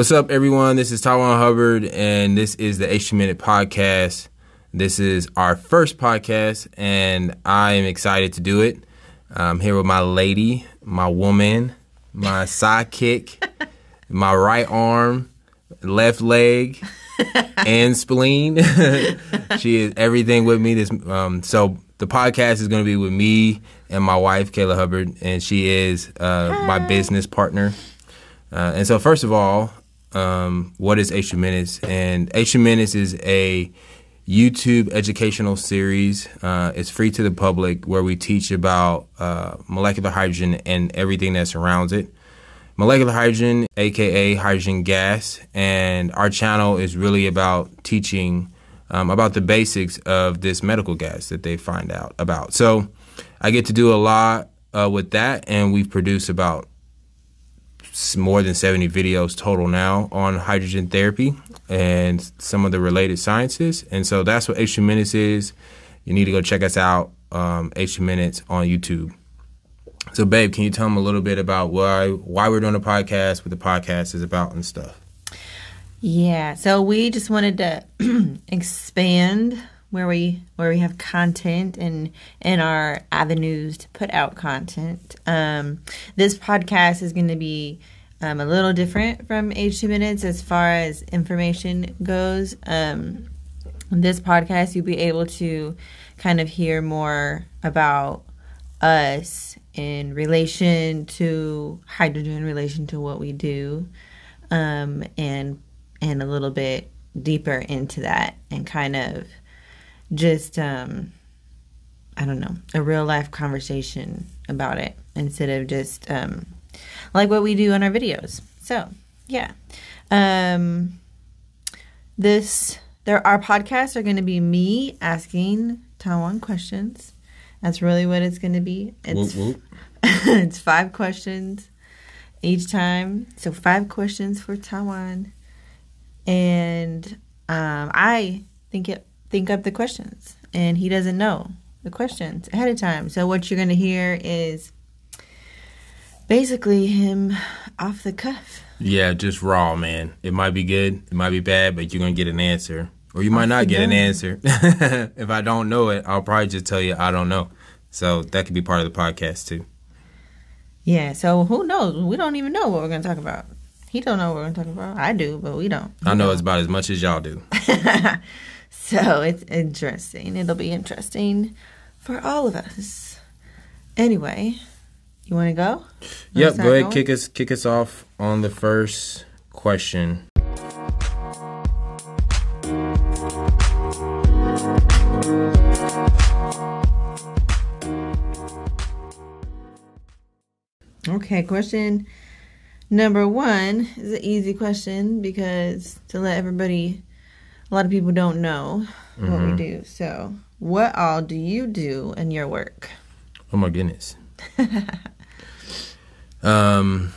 What's up, everyone? This is Tywon Hubbard, and this is the H Minute Podcast. This is our first podcast, and I am excited to do it. I'm here with my lady, my woman, my sidekick, my right arm, left leg, and spleen. she is everything with me. This um, so the podcast is going to be with me and my wife, Kayla Hubbard, and she is uh, my business partner. Uh, and so, first of all, um, what is H2 Minutes? And H2 Minutes is a YouTube educational series. Uh, it's free to the public where we teach about uh, molecular hydrogen and everything that surrounds it. Molecular hydrogen, aka hydrogen gas, and our channel is really about teaching um, about the basics of this medical gas that they find out about. So I get to do a lot uh, with that, and we've produced about more than 70 videos total now on hydrogen therapy and some of the related sciences. And so that's what H2 Minutes is. You need to go check us out, um, H2 Minutes on YouTube. So, babe, can you tell them a little bit about why why we're doing a podcast, what the podcast is about, and stuff? Yeah, so we just wanted to expand where we where we have content and and our avenues to put out content. Um, this podcast is going to be um, a little different from H2 Minutes as far as information goes. Um, this podcast, you'll be able to kind of hear more about us in relation to hydrogen, in relation to what we do, um, and and a little bit deeper into that, and kind of just um, I don't know a real life conversation about it instead of just um, like what we do in our videos. So yeah, um, this there our podcasts are going to be me asking Tywon questions. That's really what it's going to be. It's Whoop, whoop. it's five questions each time. So five questions for Tywon, and um, I think it think up the questions, and he doesn't know the questions ahead of time. So what you're going to hear is basically him off the cuff. Yeah, just raw, man. It might be good, it might be bad, but you're gonna get an answer, or you might Off not get an answer. if I don't know it, I'll probably just tell you I don't know. So that could be part of the podcast too. Yeah. So who knows? We don't even know what we're going to talk about. He don't know what we're going to talk about. I do, but we don't. I know it's about as much as y'all do. So it's interesting. It'll be interesting for all of us. Anyway, you want to go? Yep, go ahead, going? kick us kick us off on the first question. Okay, question number one is an easy question because to let everybody, a lot of people don't know what we do. So, what all do you do in your work? Oh my goodness. um,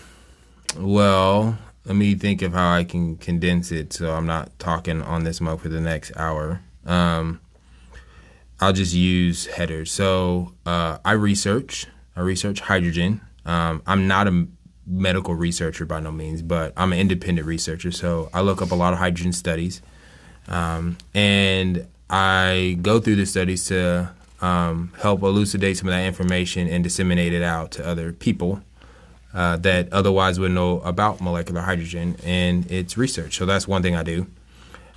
well, let me think of how I can condense it so I'm not talking on this mic for the next hour. Um, I'll just use headers. So uh, I research. I research hydrogen. Um, I'm not a medical researcher by no means, but I'm an independent researcher. So I look up a lot of hydrogen studies, um, and I go through the studies to um, help elucidate some of that information and disseminate it out to other people uh, that otherwise would know about molecular hydrogen and its research. So that's one thing I do.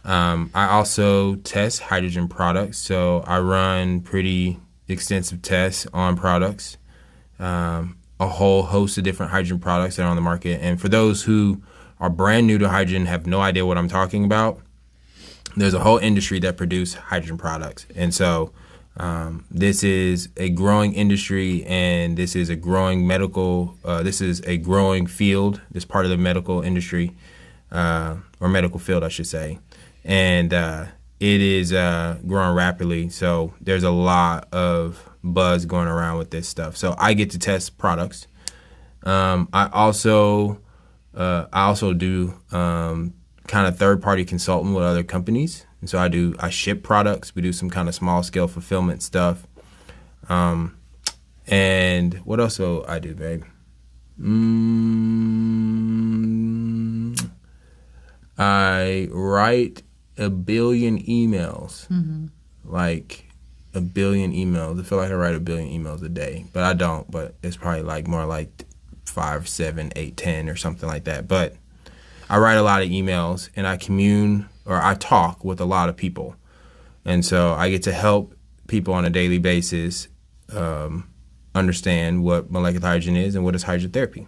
Um, I also test hydrogen products. So I run pretty extensive tests on products, um, a whole host of different hydrogen products that are on the market. And for those who are brand new to hydrogen, have no idea what I'm talking about, there's a whole industry that produce hydrogen products. And so um, this is a growing industry and this is a growing medical, uh, this is a growing field, this part of the medical industry, uh, or medical field, I should say. And uh, it is uh, growing rapidly. So there's a lot of buzz going around with this stuff. So I get to test products. Um, I also uh, I also do um, kind of third party consultant with other companies. And so I do I ship products. We do some kind of small scale fulfillment stuff. Um, and what else do I do, babe? Mm, I write a billion emails, like a billion emails. I feel like I write a billion emails a day, but I don't. But it's probably like more like five, seven, eight, ten, or something like that. But I write a lot of emails, and I commune or I talk with a lot of people, and so I get to help people on a daily basis um, understand what molecular hydrogen is and what is hydrotherapy.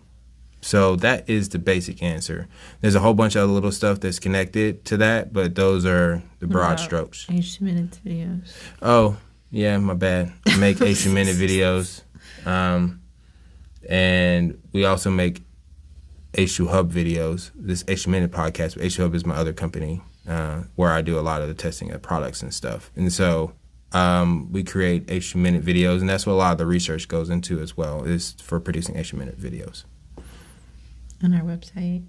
So that is the basic answer. There's a whole bunch of other little stuff that's connected to that, but those are the broad strokes. H minutes videos. Oh, yeah, my bad. I make H minute videos. Um, and we also make H2 Hub videos. This H minute podcast, but H2 Hub is my other company uh, where I do a lot of the testing of products and stuff. And so um, we create H2 minute videos, and that's what a lot of the research goes into as well, is for producing H2 minute videos. On our website.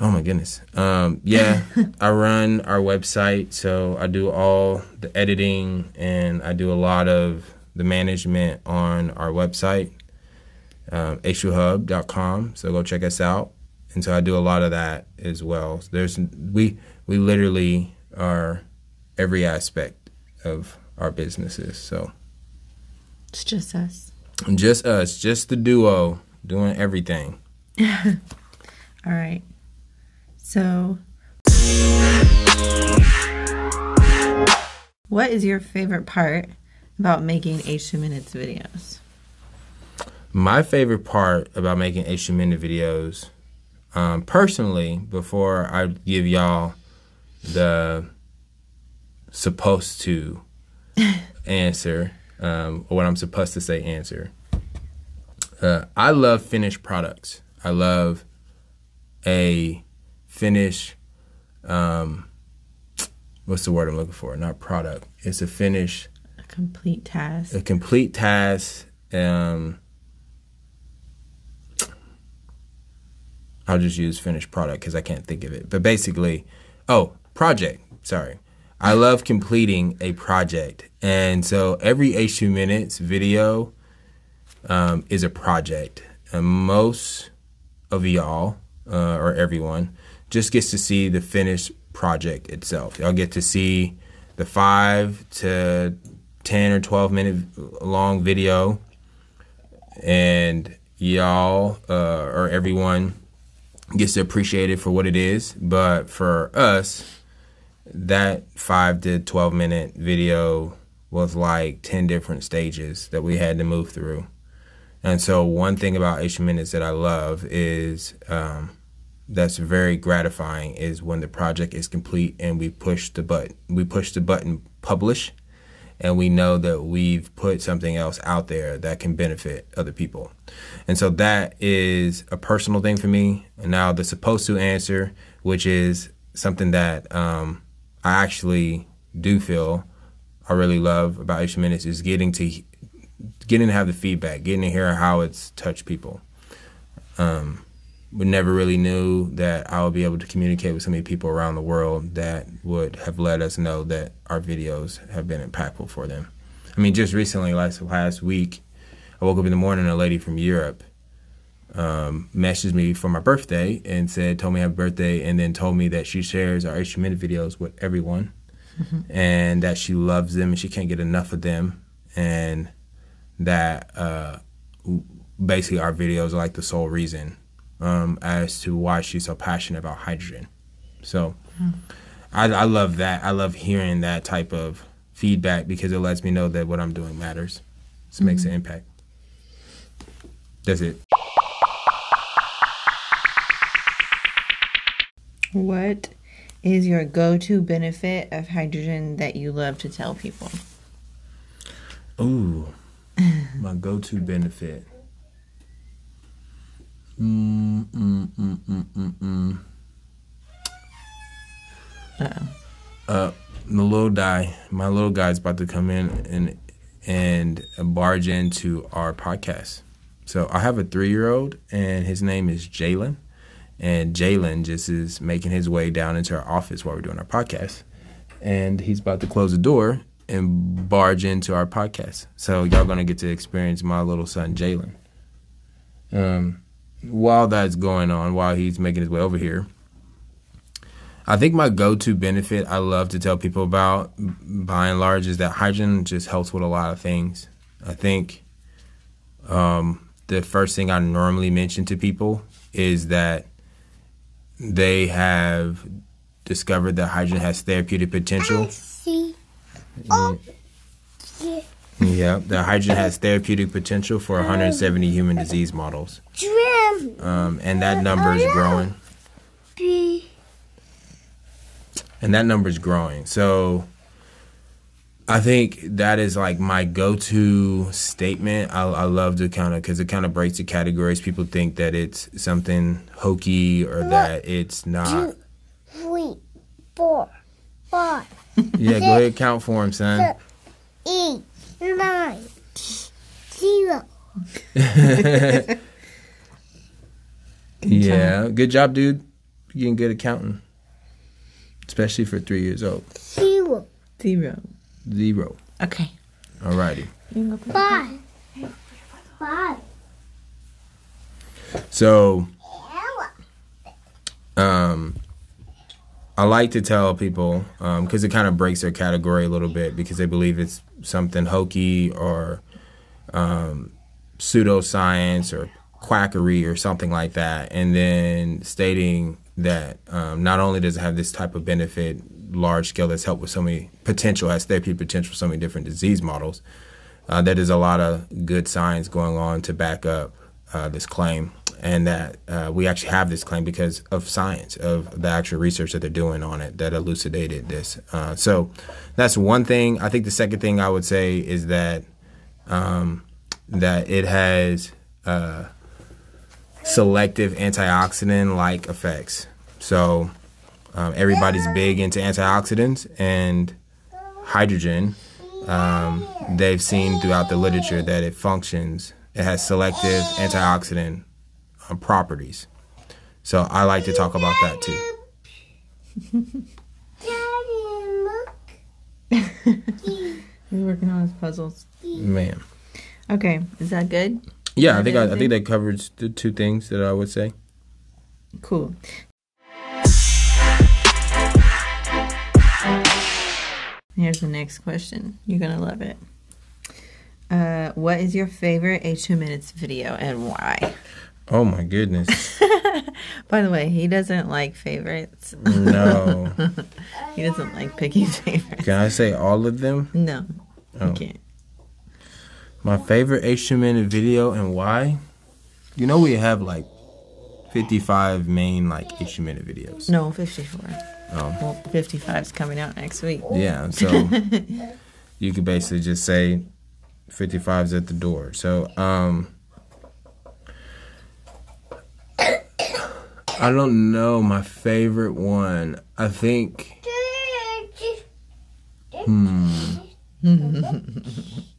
Oh my goodness. Um, yeah, I run our website, so I do all the editing and I do a lot of the management on our website, um, h2hub.com. So go check us out. And so I do a lot of that as well. There's we we literally are every aspect of our businesses. So It's just us. just us, just the duo doing everything. All right. So, what is your favorite part about making H2 Minutes videos? My favorite part about making H2 minute videos, um, personally, before I give y'all the supposed to answer, um, or what I'm supposed to say answer, uh, I love finished products. I love a finished, um, what's the word I'm looking for? Not product. It's a finished A complete task. a complete task. Um, I'll just use finished product because I can't think of it. But basically, oh, project. Sorry. I love completing a project. And so every H2 minutes video um, is a project. And most of y'all, uh, or everyone, just gets to see the finished project itself. Y'all get to see the five to 10 or 12 minute long video and y'all uh, or everyone gets to appreciate it for what it is but for us that 5 to 12 minute video was like 10 different stages that we had to move through. And so one thing about H minutes that I love is um, that's very gratifying is when the project is complete and we push the button we push the button publish and we know that we've put something else out there that can benefit other people. And so that is a personal thing for me. And now the supposed to answer, which is something that um, I actually do feel I really love about H minutes is getting to getting to have the feedback, getting to hear how it's touched people. Um, we never really knew that I would be able to communicate with so many people around the world that would have let us know that our videos have been impactful for them. I mean, just recently, like last week, I woke up in the morning, a lady from Europe um, messaged me for my birthday and said, told me happy birthday, and then told me that she shares our H minute videos with everyone and that she loves them and she can't get enough of them, and that uh, basically our videos are like the sole reason um, as to why she's so passionate about hydrogen. So I, I love that. I love hearing that type of feedback because it lets me know that what I'm doing matters. It makes an impact. That's it. What is your go to benefit of hydrogen that you love to tell people? Ooh, my go-to benefit. Mm, mm, mm, mm. Uh-oh. Uh, the little guy, my little guy's about to come in and and barge into our podcast. So I have a three-year-old, and his name is Jalen. And Jalen just is making his way down into our office while we're doing our podcast. And he's about to close the door and barge into our podcast. So y'all gonna get to experience my little son Jalen. Um, while that's going on, while he's making his way over here, I think my go-to benefit I love to tell people about, by and large, is that hydrogen just helps with a lot of things. I think um, the first thing I normally mention to people is that they have discovered that hydrogen has therapeutic potential. See. Oh. Yeah. Yeah, that hydrogen has therapeutic potential for 170 human disease models. Um, and that number is growing. And that number is growing. So I think that is like my go-to statement. I, I love to kind of because it kind of breaks the categories. People think that it's something hokey or that it's not. Two, three, four, five, Yeah, go ahead, count for him, son. eight, nine, zero. Yeah, good job, dude. You're getting good at counting, especially for three years old. Zero. Zero. Zero. Okay. Alrighty. You can go Five. Five. So um, I like to tell people because it kind of breaks their category a little bit because they believe it's something hokey or um, pseudoscience or quackery or something like that, and then stating that um, not only does it have this type of benefit, large scale, that's helped with so many potential, has therapeutic potential for so many different disease models. Uh, that there's a lot of good science going on to back up uh, this claim, and that uh, we actually have this claim because of science, of the actual research that they're doing on it that elucidated this. Uh, so that's one thing. I think the second thing I would say is that um, that it has selective antioxidant-like effects. So um, everybody's big into antioxidants and hydrogen. Um, they've seen throughout the literature that it functions. It has selective antioxidant um, properties. So I like to talk about that too. Daddy, look. He's working on his puzzles. Man, Okay. Is that good? Yeah, I think I, I think that covers the two things that I would say. Cool. Here's the next question. You're gonna love it. Uh, what is your favorite H2 Minutes video and why? Oh my goodness, By the way, he doesn't like favorites. no! he doesn't like picking favorites. Can I say all of them? No, Oh. you can't. My favorite H2 minute video and why? You know we have like 55 main like H2 minute videos. No, 54. Oh. Well, 55 is coming out next week. Yeah, so you could basically just say 55's at the door. So, um I don't know my favorite one. I think hmm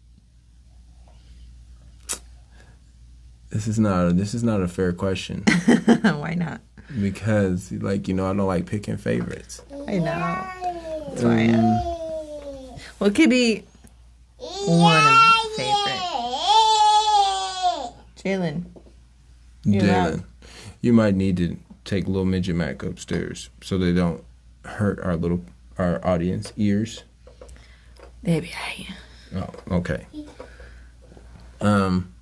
This is not this is not a fair question Why not? because like you know I don't like picking favorites. I know. That's why I am. Well, it could be one of favorite. Jalen. Jalen, you might need to take little midget Mac upstairs so they don't hurt our little our audience ears. Baby, I Oh, okay. Um,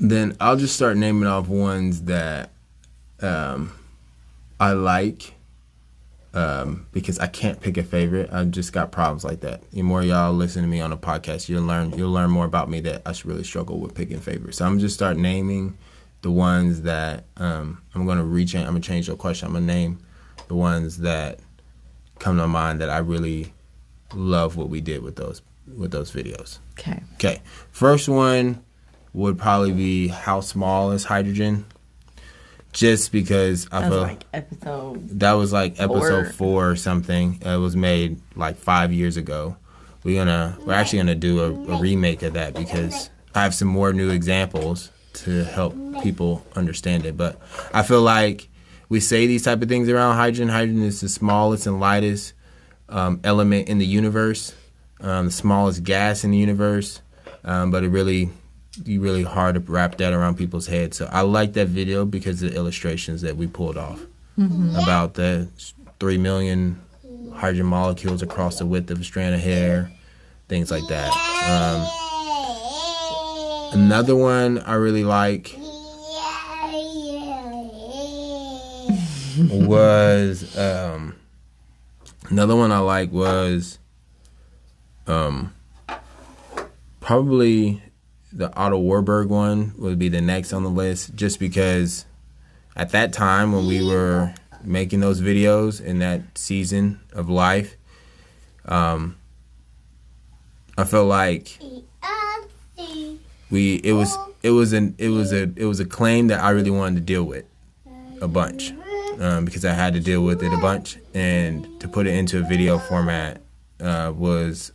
then I'll just start naming off ones that um, I like um, because I can't pick a favorite. I've just got problems like that. The more y'all listen to me on a podcast, you'll learn you'll learn more about me that I should really struggle with picking favorites. So I'm just start naming the ones that um, I'm gonna reach. I'm gonna change your question. I'm gonna name the ones that come to mind that I really love what we did with those with those videos. Okay. Okay, first one would probably be how small is hydrogen? Just because I That feel like episode. that was like episode Four. four or something. It was made like five years ago. We're gonna we're actually gonna do a, a remake of that because I have some more new examples to help people understand it. But I feel like we say these type of things around hydrogen. Hydrogen is the smallest and lightest um, element in the universe, um, the smallest gas in the universe. Um, but it really really hard to wrap that around people's heads. So I like that video because of the illustrations that we pulled off. about the three million hydrogen molecules across the width of a strand of hair, things like that. Um, another one I really like was um, another one I like was um, probably the Otto Warburg one would be the next on the list, just because at that time when we were making those videos in that season of life, um, I felt like we it was it was an it was a it was a claim that I really wanted to deal with a bunch um, because I had to deal with it a bunch. And to put it into a video format uh, was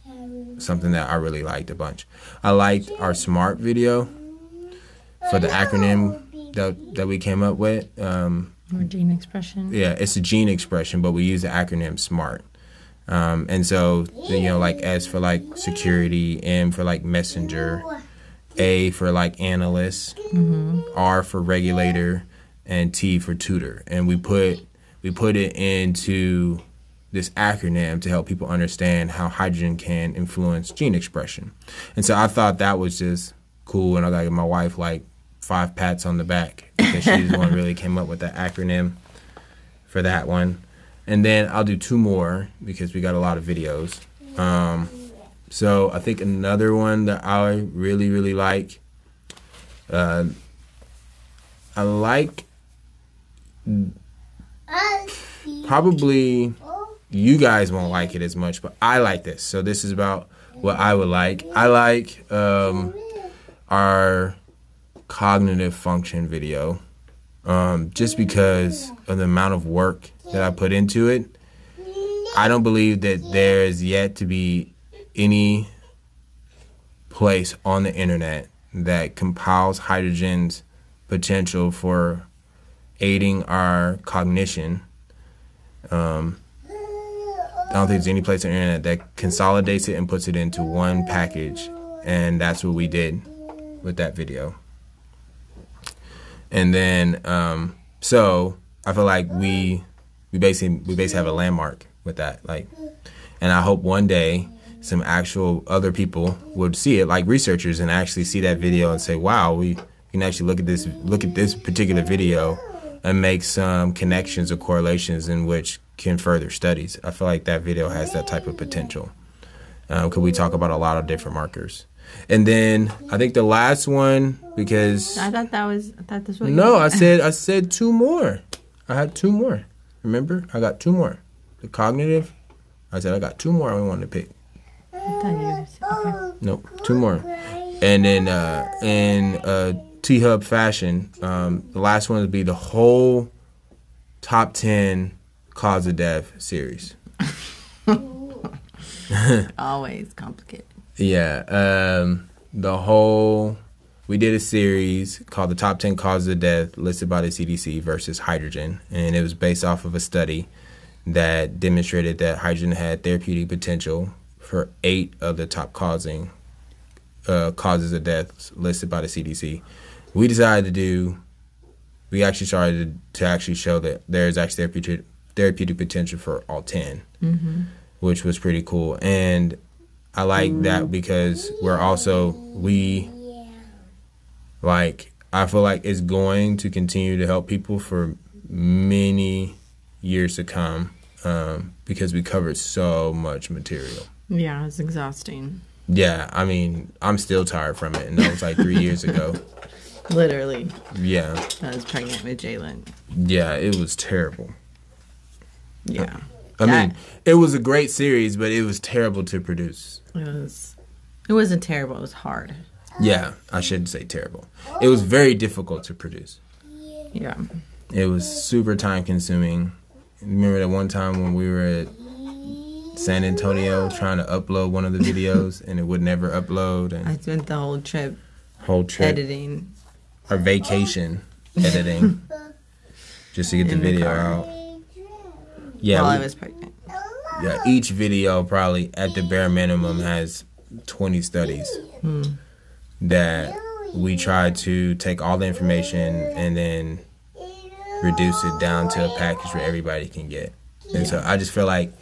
something that I really liked a bunch. I liked our smart video for the acronym that that we came up with. Um, Or gene expression. yeah, it's a gene expression, but we use the acronym SMART. Um, and so, you know, like S for like security, M for like messenger, A for like analyst, R for regulator, and T for tutor. And we put we put it into this acronym to help people understand how hydrogen can influence gene expression. And so I thought that was just cool, and I got my wife like five pats on the back because she's the one really came up with that acronym for that one. And then I'll do two more because we got a lot of videos. Um, so I think another one that I really, really like. Uh, I like probably you guys won't like it as much, but I like this. So this is about what I would like. I like um, our cognitive function video um, just because of the amount of work that I put into it. I don't believe that there is yet to be any place on the internet that compiles hydrogen's potential for aiding our cognition. Um, I don't think there's any place on the internet that consolidates it and puts it into one package, and that's what we did with that video. And then, um, so I feel like we we basically we basically have a landmark with that, like, and I hope one day some actual other people would see it, like researchers, and actually see that video and say, "Wow, we can actually look at this look at this particular video and make some connections or correlations in which can further studies." I feel like that video has that type of potential because we talk about a lot of different markers. And then I think the last one because I thought that was. I thought this was. no, I said I said two more. I had two more. Remember, I got two more. The cognitive. I said I got two more. I wanted to pick. I thought you were- okay. Nope, two more. And then uh, in uh, T Hub fashion, um, the last one would be the whole top ten cause of death series. Always complicated. Yeah, um, the whole. We did a series called "The Top Ten Causes of Death Listed by the CDC versus Hydrogen," and it was based off of a study that demonstrated that hydrogen had therapeutic potential for eight of the top causing uh, causes of death listed by the CDC. We decided to do. We actually started to, to actually show that there is actually therapeutic therapeutic potential for all 10 which was pretty cool. And I like that because we're also we like I feel like it's going to continue to help people for many years to come um, because we covered so much material. Yeah, it's exhausting. Yeah, I mean, I'm still tired from it, and that was like three years ago. Literally, Yeah, I was pregnant with Jalen. yeah, it was terrible. Yeah, I That- mean, it was a great series, but it was terrible to produce. it was. It wasn't terrible. It was hard. Yeah, I shouldn't say terrible. It was very difficult to produce. Yeah. It was super time consuming. Remember that one time when we were at San Antonio trying to upload one of the videos and it would never upload and I spent the whole trip whole trip editing. our vacation editing just to get the In the video car. out. Yeah, while we- I was pregnant. yeah. Each video probably at the bare minimum has twenty studies hmm. that we try to take all the information and then reduce it down to a package where everybody can get. And so I just feel like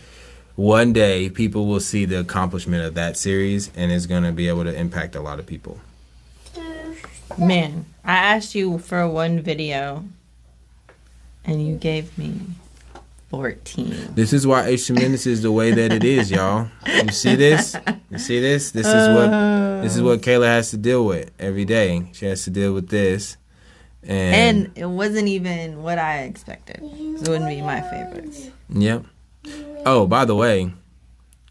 one day people will see the accomplishment of that series and it's going to be able to impact a lot of people. Man, I asked you for one video and you gave me 14. This is why H2 Minutes is the way that it is, y'all. You see this? You see this? This is what this is what Kayla has to deal with every day. She has to deal with this. And, And it wasn't even what I expected. So it wouldn't be my favorites. Yep. Oh, by the way,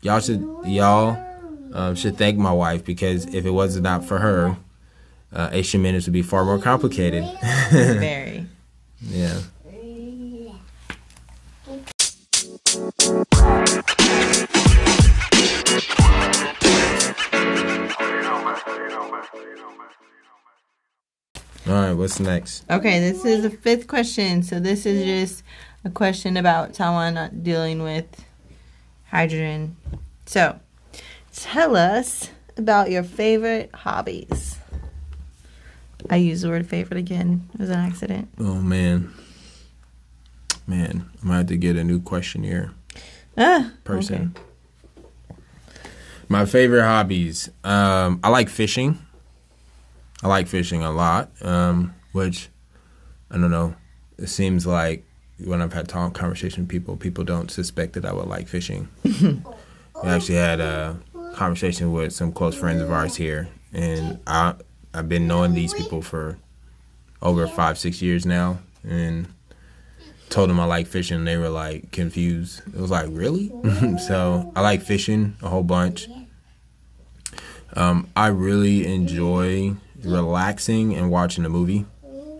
y'all should y'all um, should thank my wife because if it was not for her, uh, H2 Minutes would be far more complicated. Very. yeah. All right. What's next? Okay, this is the fifth question. So this is just a question about someone not dealing with hydrogen. So tell us about your favorite hobbies. I used the word favorite again. It was an accident. Oh man, man, I might have to get a new questionnaire. Ah, person. My favorite hobbies. Um, I like fishing. I like fishing a lot. Um, which I don't know. It seems like when I've had talk conversation with people, people don't suspect that I would like fishing. I actually had a conversation with some close friends of ours here, and I I've been knowing these people for over five six years now, and told them I like fishing, and they were like confused. It was like, really? so I like fishing a whole bunch. Um, I really enjoy relaxing and watching a movie.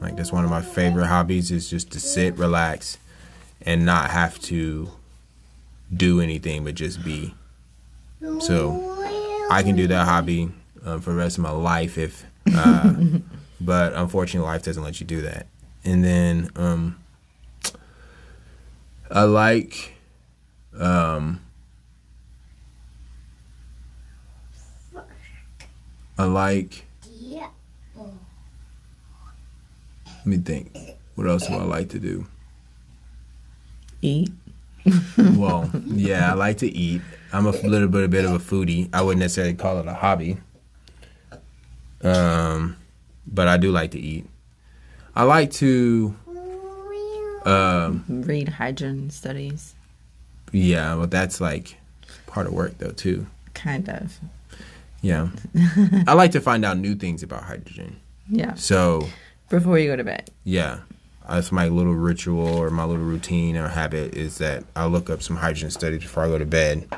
Like that's one of my favorite hobbies is just to sit, relax, and not have to do anything but just be. So I can do that hobby um, for the rest of my life if, uh, but unfortunately, life doesn't let you do that. And then um, I like um I like let me think. What else do I like to do? Eat. Well, yeah, I like to eat. I'm a little bit a bit of a foodie. I wouldn't necessarily call it a hobby. Um but I do like to eat. I like to um Read hydrogen studies. yeah, well that's like part of work though too. Kind of. Yeah. I like to find out new things about hydrogen. Yeah. So, Before you go to bed. yeah. That's my little ritual or my little routine or habit is that I look up some hydrogen studies before I go to bed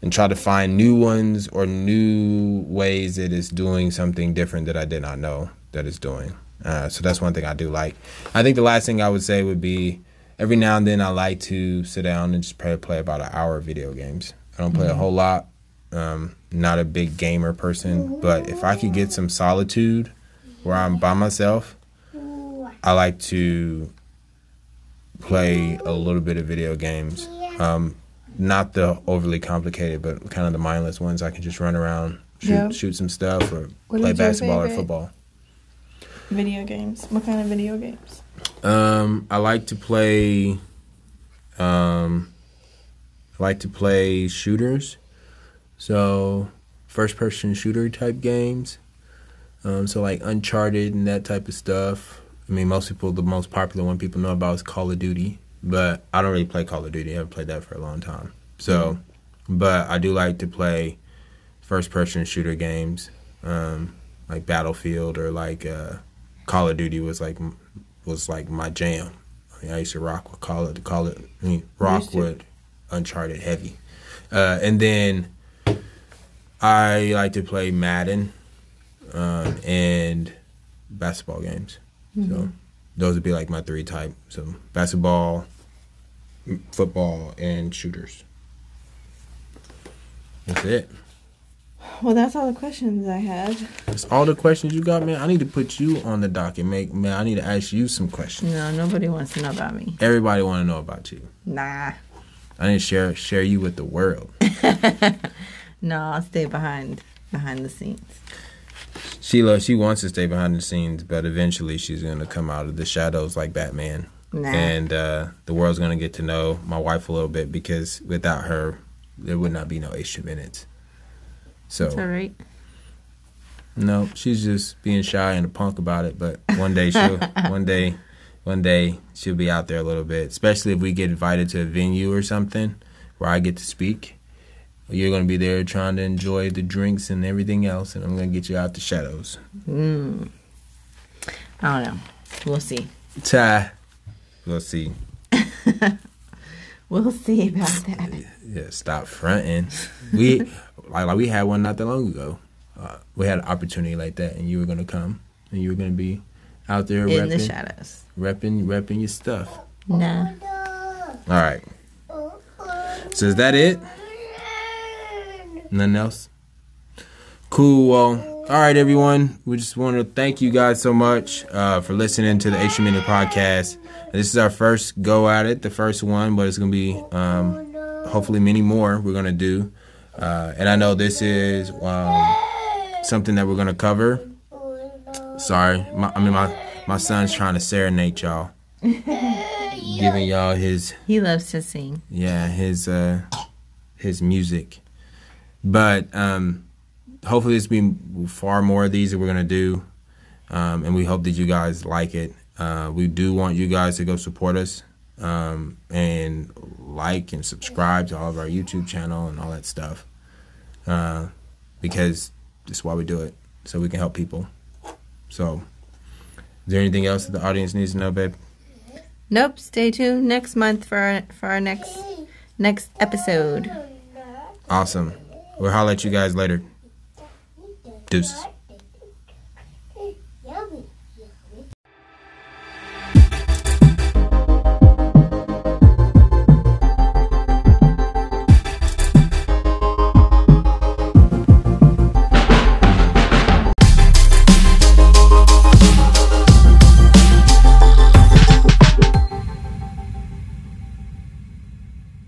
and try to find new ones or new ways that it's doing something different that I did not know that it's doing. Uh, so that's one thing I do like. I think the last thing I would say would be every now and then I like to sit down and just play, play about an hour of video games. I don't play a whole lot. Um, not a big gamer person, but if I could get some solitude where I'm by myself, I like to play a little bit of video games. Um, not the overly complicated, but kind of the mindless ones. I can just run around, shoot, Yeah. shoot some stuff, or What play basketball or football. Video games. What kind of video games? Um, I like to play. Um, I like to play shooters, so first-person shooter type games. Um, so like Uncharted and that type of stuff. I mean, most people, the most popular one people know about is Call of Duty, but I don't really play Call of Duty. I haven't played that for a long time. So, but I do like to play first-person shooter games, um, like Battlefield or like uh, Call of Duty was like was like my jam. I, mean, I used to rock with Call it, Call it, I mean, rock with Uncharted heavy, uh, and then I like to play Madden um, and basketball games. So mm-hmm. those would be like my three type. So basketball, football, and shooters. That's it. Well, that's all the questions I had. That's all the questions you got, man. I need to put you on the docket, make man. I need to ask you some questions. No, nobody wants to know about me. Everybody want to know about you. Nah. I need to share share you with the world. No, I'll stay behind behind the scenes. Sheila, she wants to stay behind the scenes, but eventually she's gonna come out of the shadows like Batman Nah. and uh, the world's gonna get to know my wife a little bit because without her, there would not be no H2 minutes. So It's all right. no, she's just being shy and a punk about it. But one day she'll, one day, one day she'll be out there a little bit. Especially if we get invited to a venue or something where I get to speak. You're gonna be there trying to enjoy the drinks and everything else, and I'm gonna get you out the shadows. Mm. I don't know. We'll see. Ta. We'll see. We'll see about that. Yeah, stop fronting. We like, like we had one not that long ago. Uh, we had an opportunity like that, and you were gonna come, and you were gonna be out there In the shadows. repping, repping your stuff. Nah. All right. So is that it? Nothing else? Cool. Well, all right, everyone. We just want to thank you guys so much uh, for listening to the H Minute Podcast. This is our first go at it, the first one, but it's gonna be um, hopefully many more we're gonna do. Uh, and I know this is um, something that we're gonna cover. Sorry, my, I mean my my son's trying to serenade y'all, giving y'all his He loves to sing. yeah his uh his music but um hopefully there's be far more of these that we're gonna do um and we hope that you guys like it uh we do want you guys to go support us um and like and subscribe to all of our youtube channel and all that stuff uh because that's why we do it so we can help people so is there anything else that the audience needs to know babe Nope. Stay tuned next month for our, for our next next episode. awesome we'll holler at you guys later. Deuces